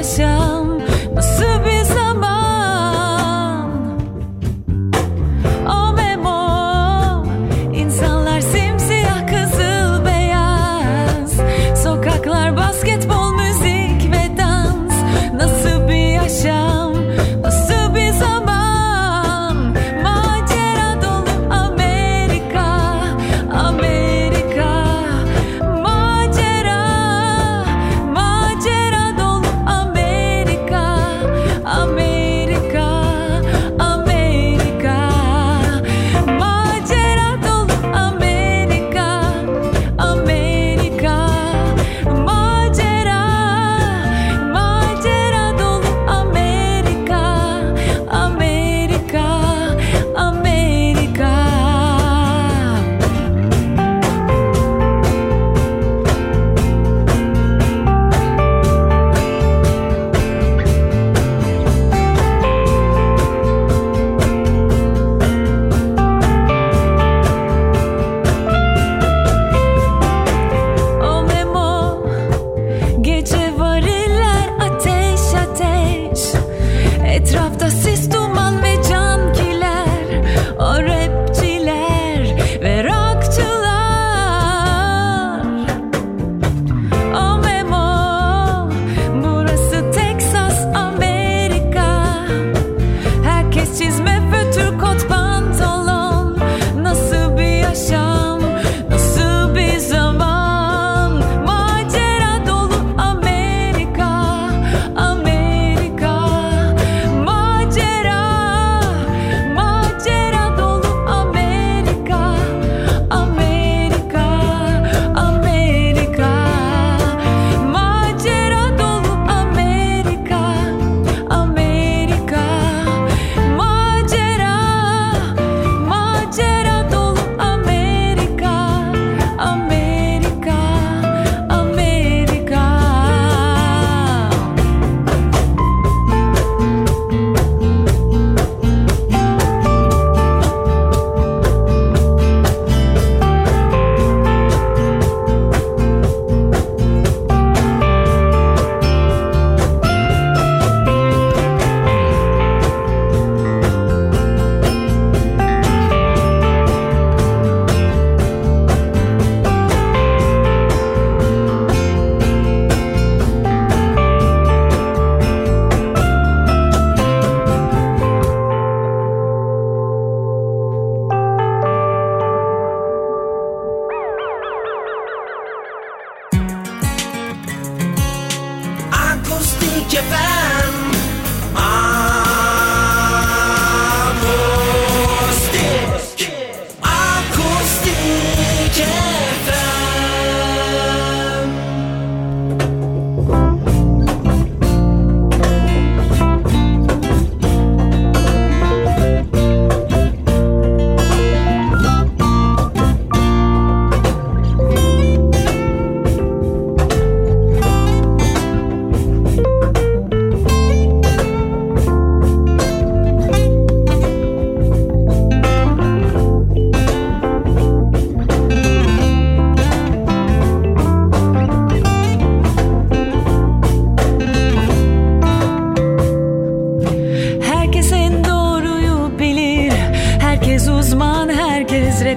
especial.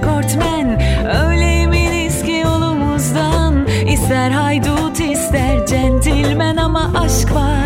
rekortmen Öyle eminiz ki yolumuzdan. İster haydut ister centilmen ama aşk var.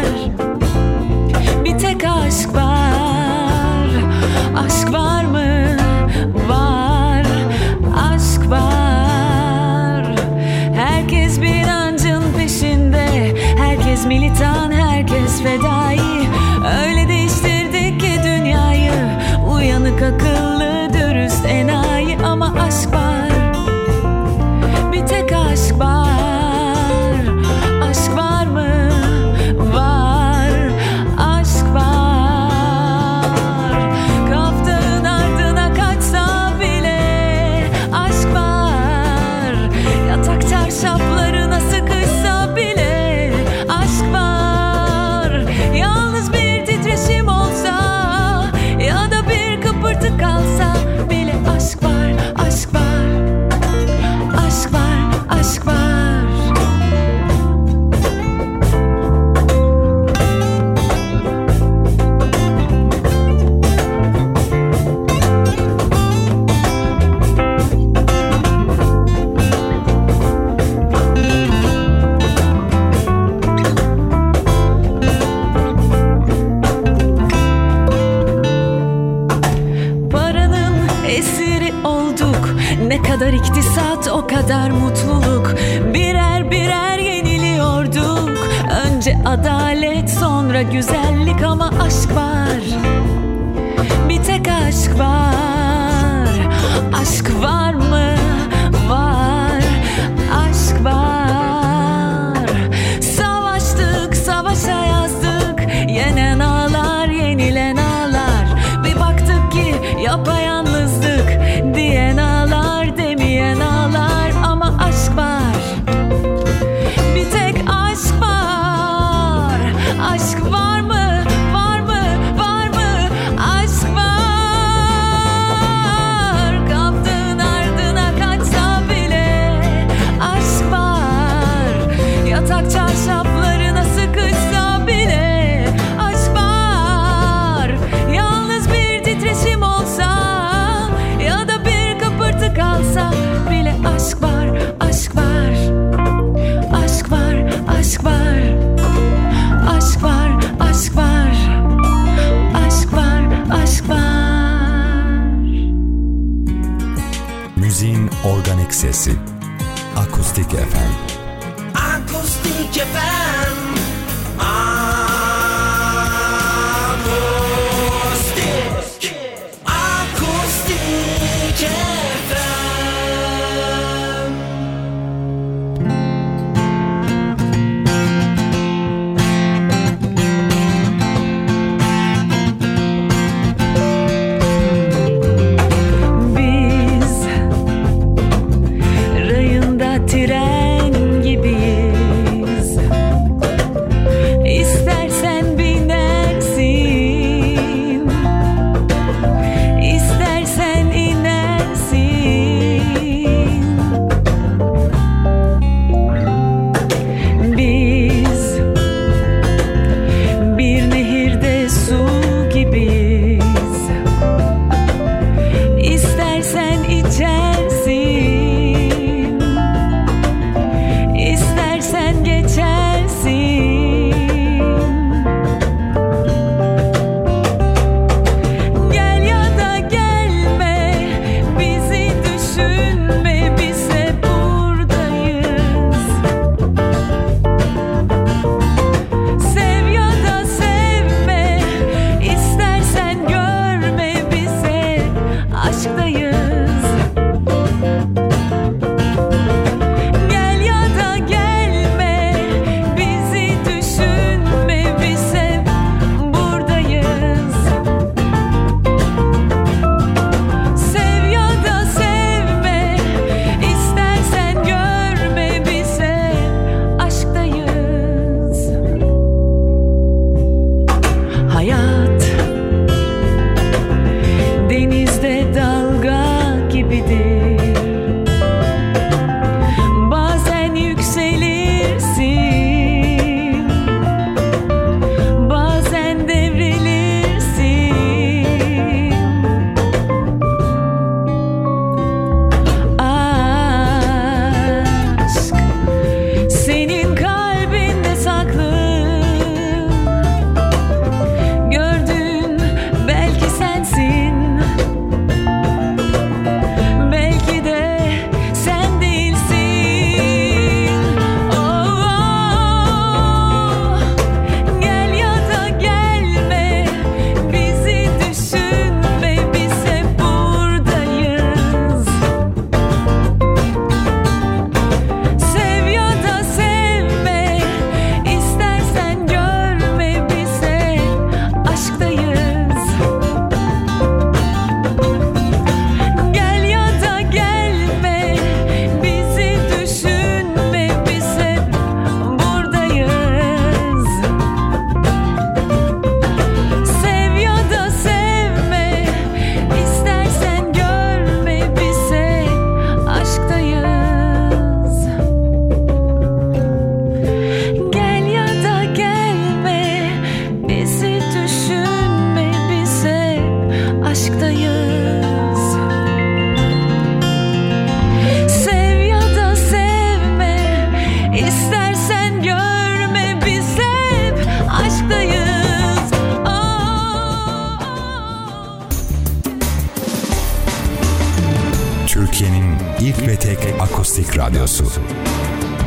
Akustik Radyosu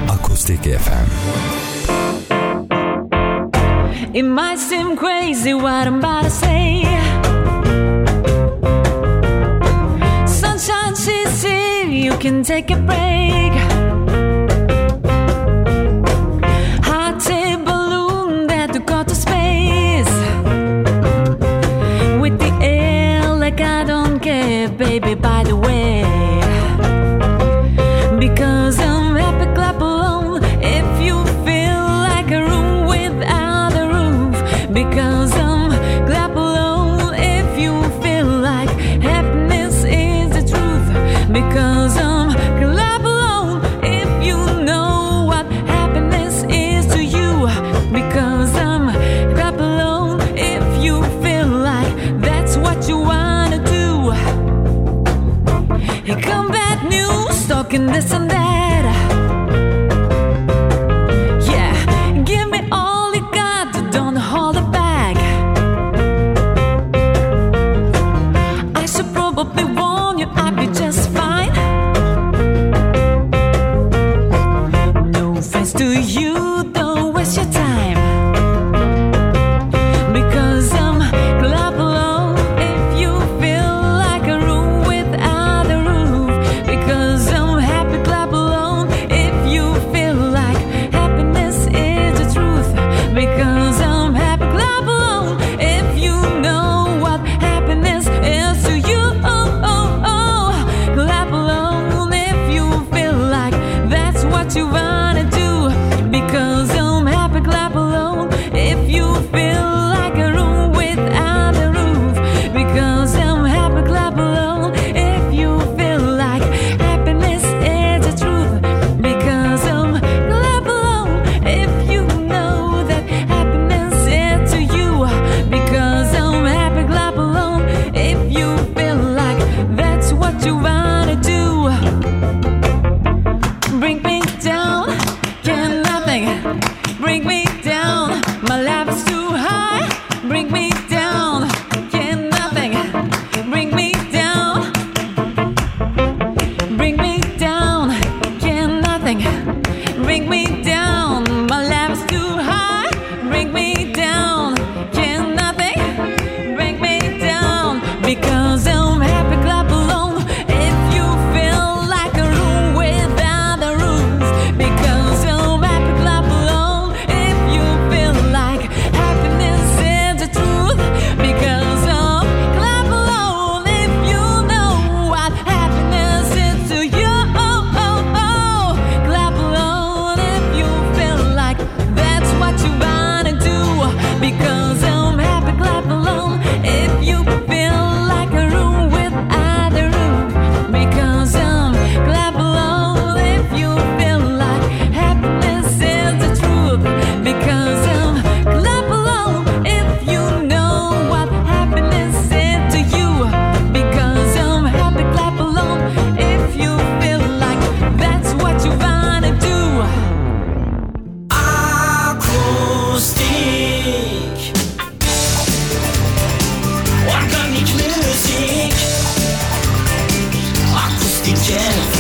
Akustik FM It might seem crazy what I'm about to say. Sunshine, she's you can take a break. Hot air balloon that you got to space. With the air like I don't care, baby, by the way. talking this and that. Akustik Akustik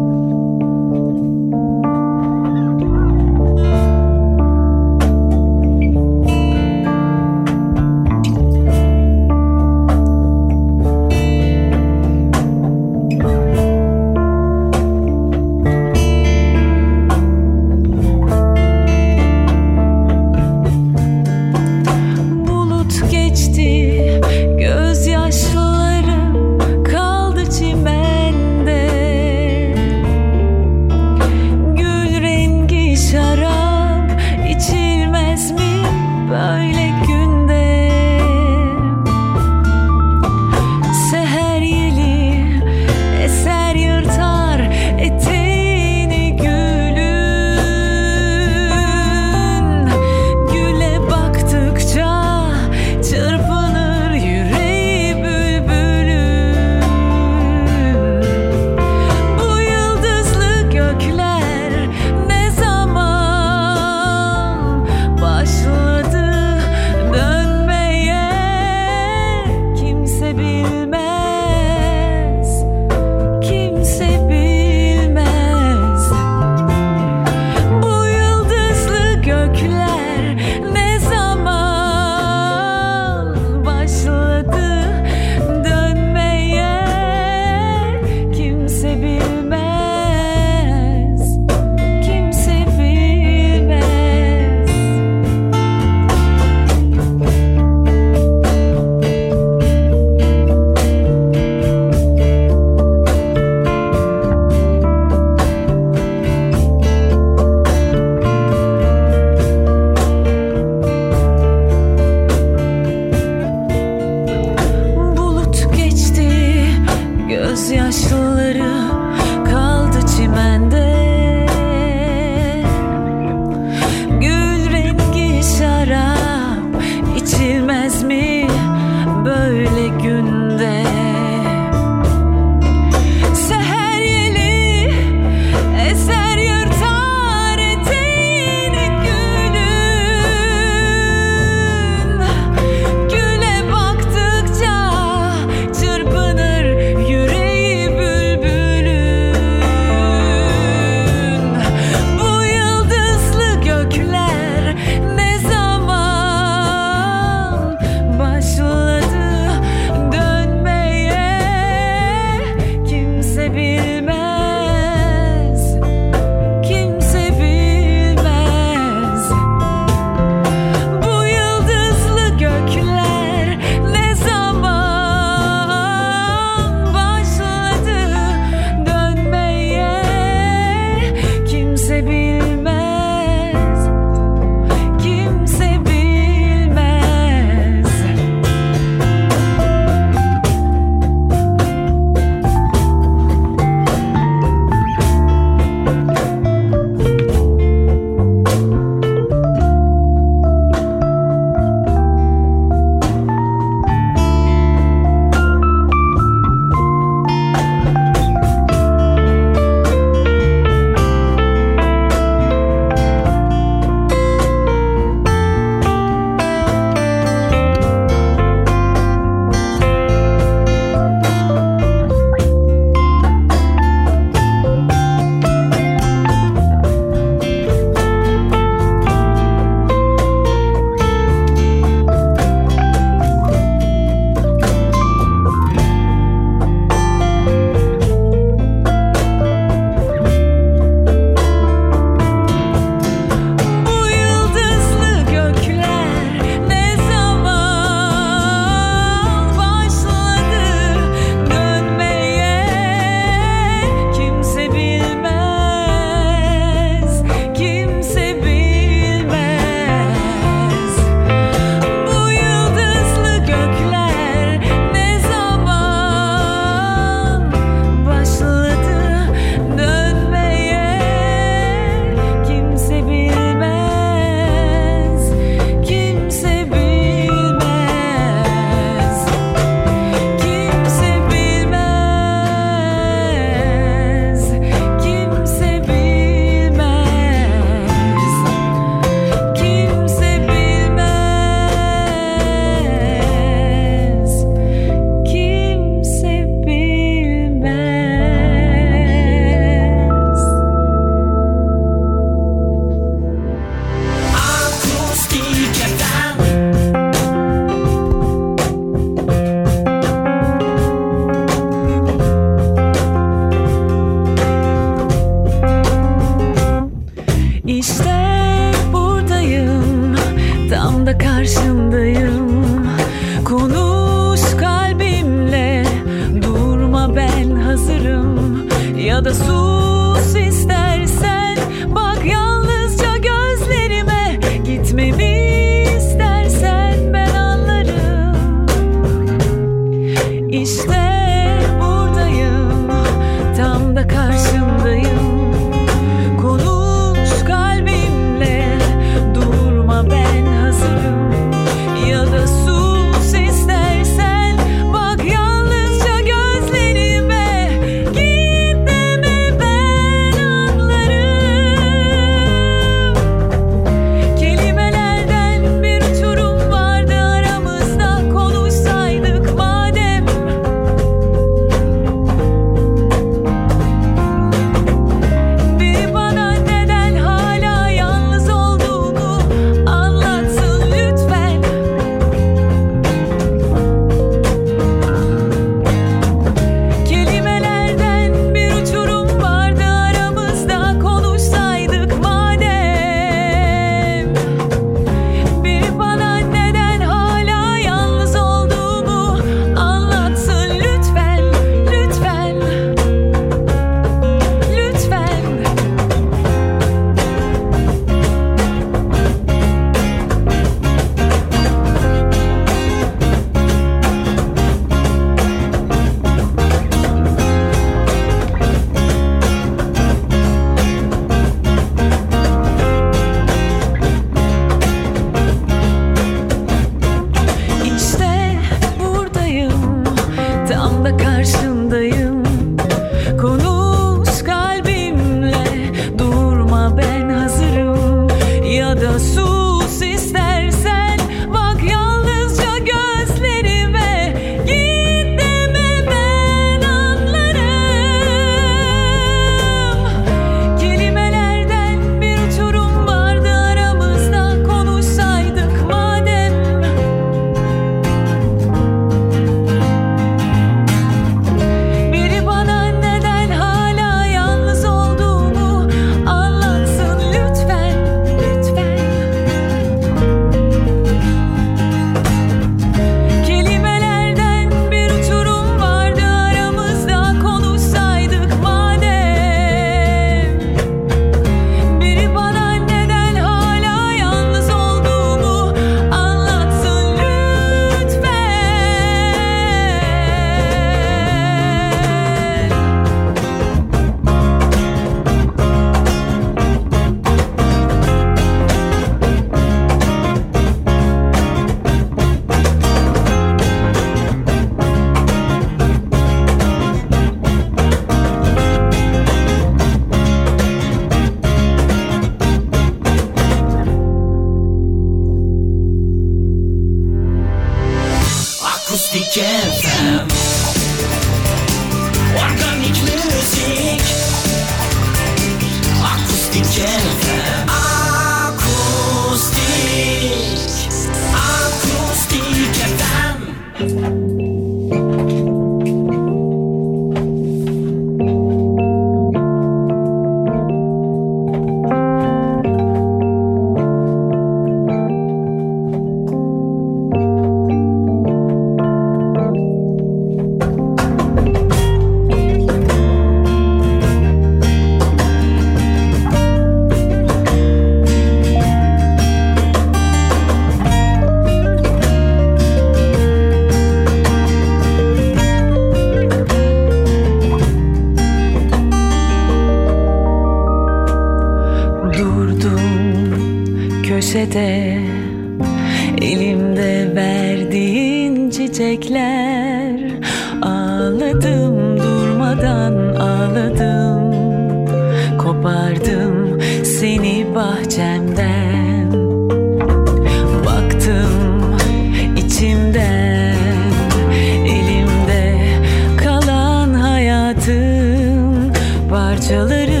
hayatın parçaları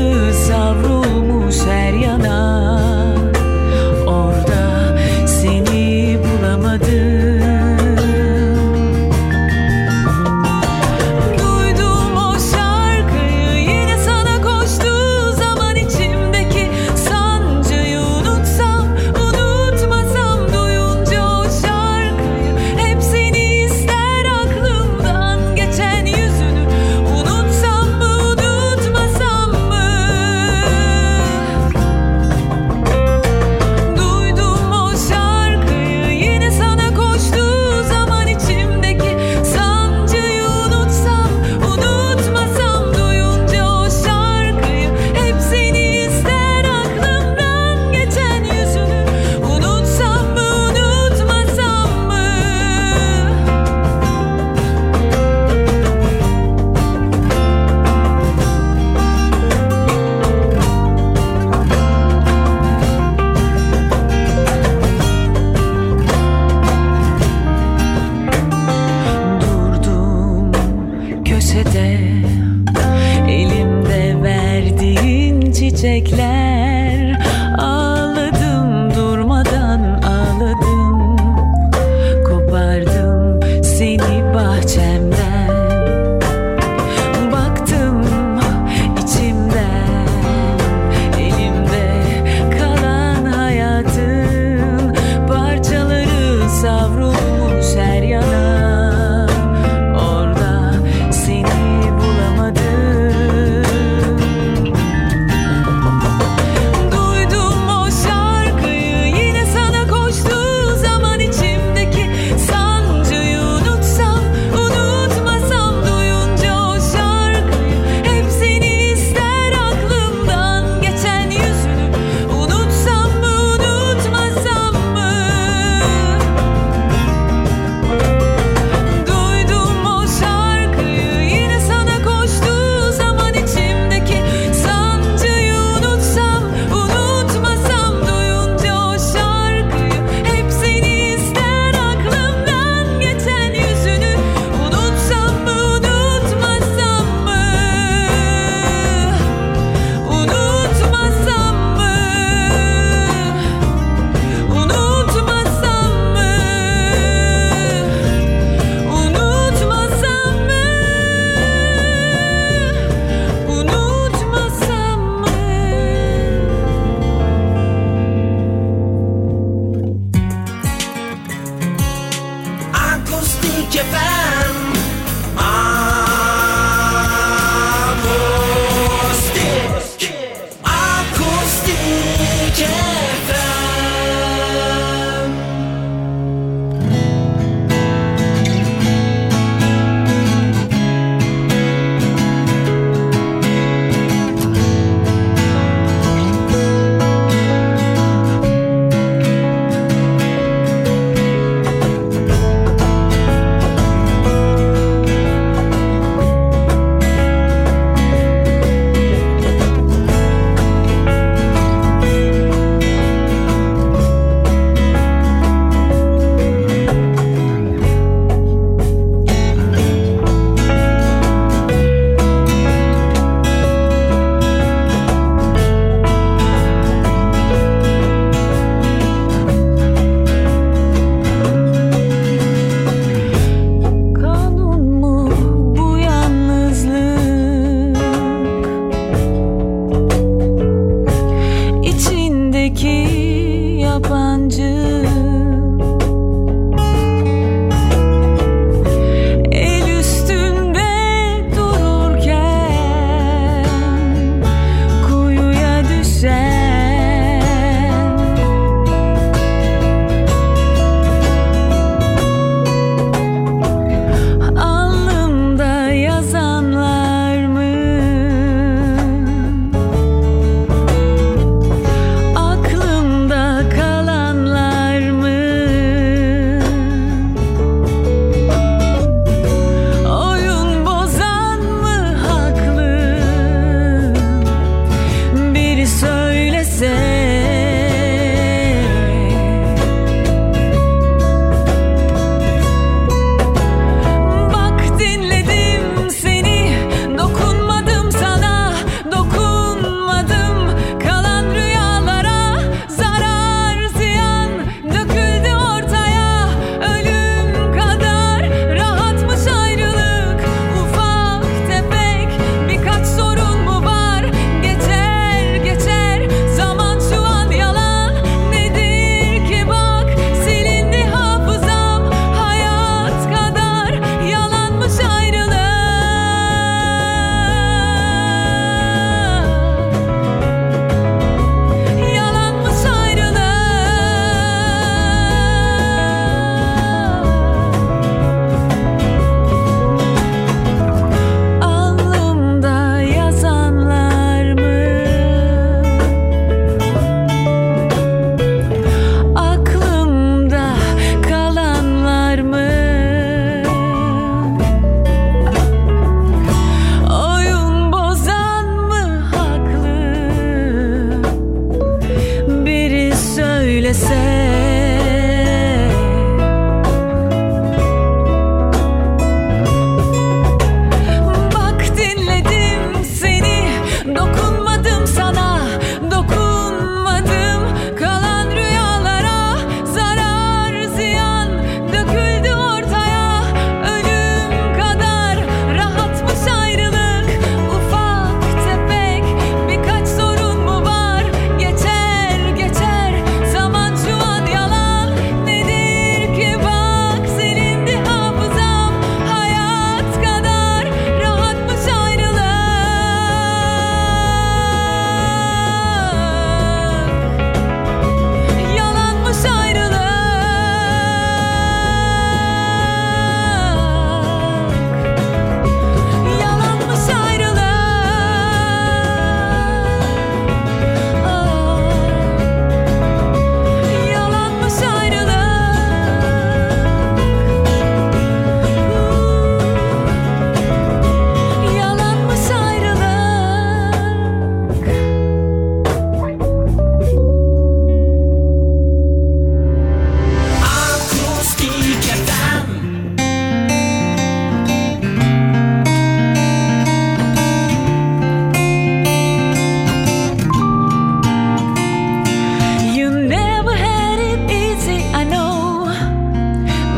melekler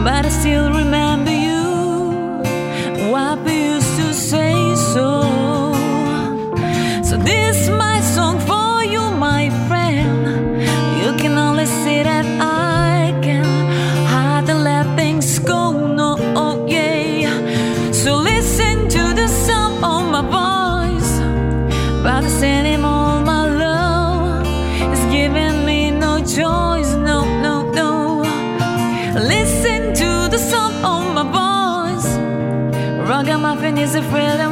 but I still is a friend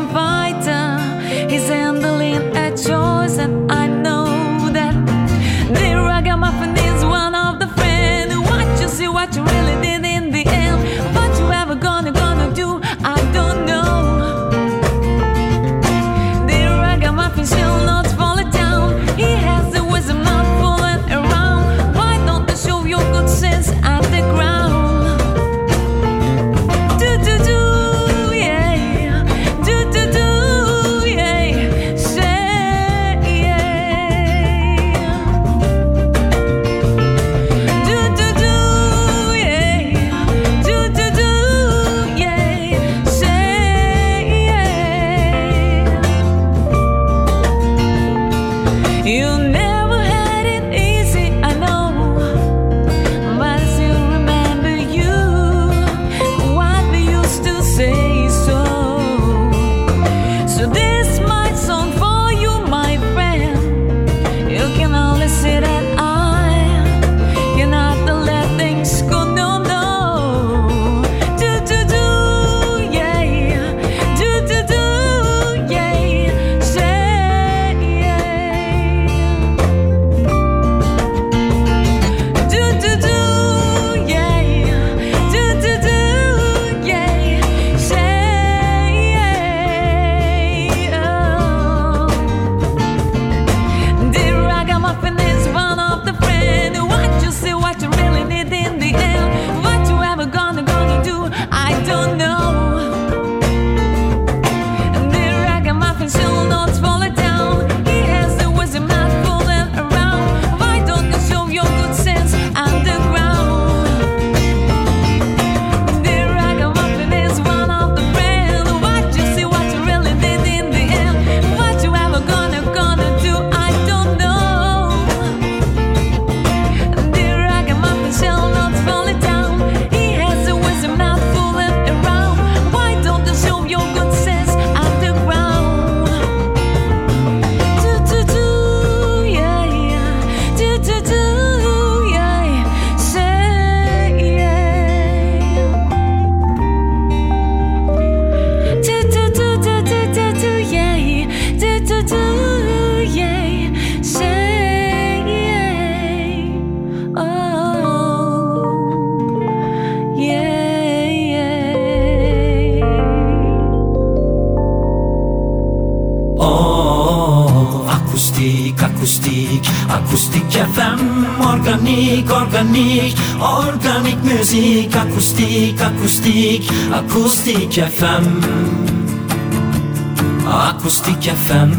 Organic, organic musique, akustik, akustik, akustik FM. akustik FM.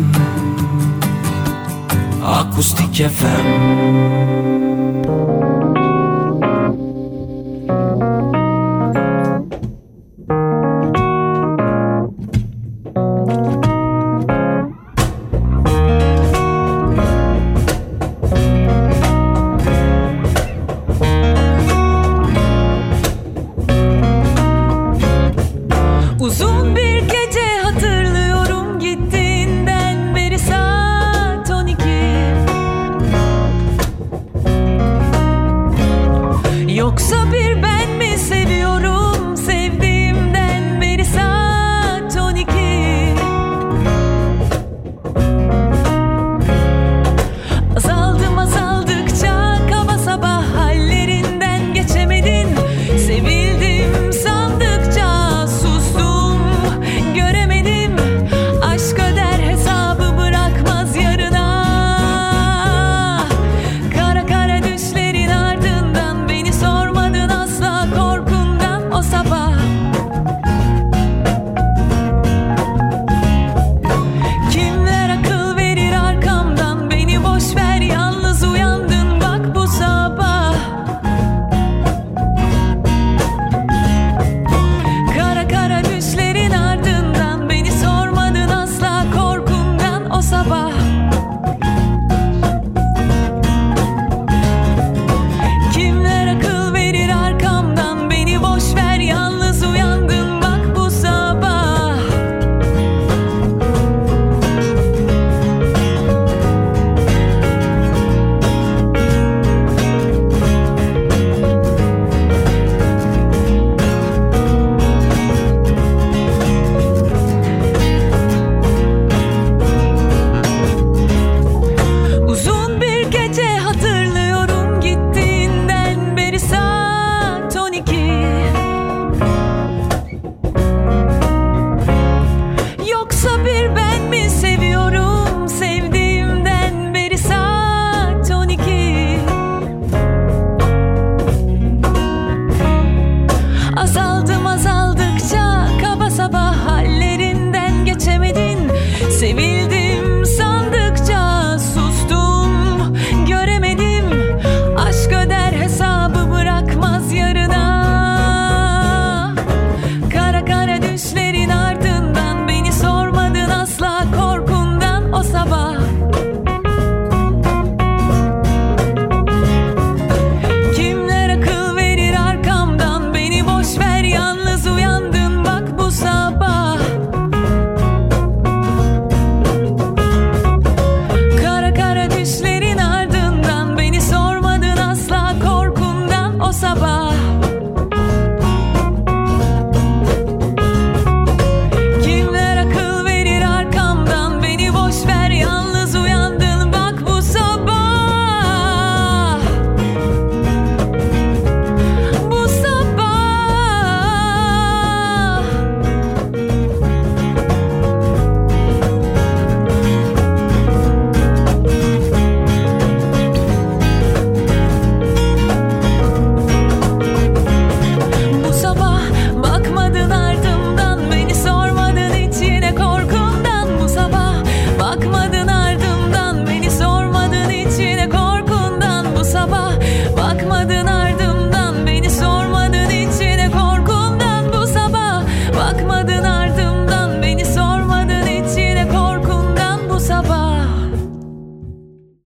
akustik FM.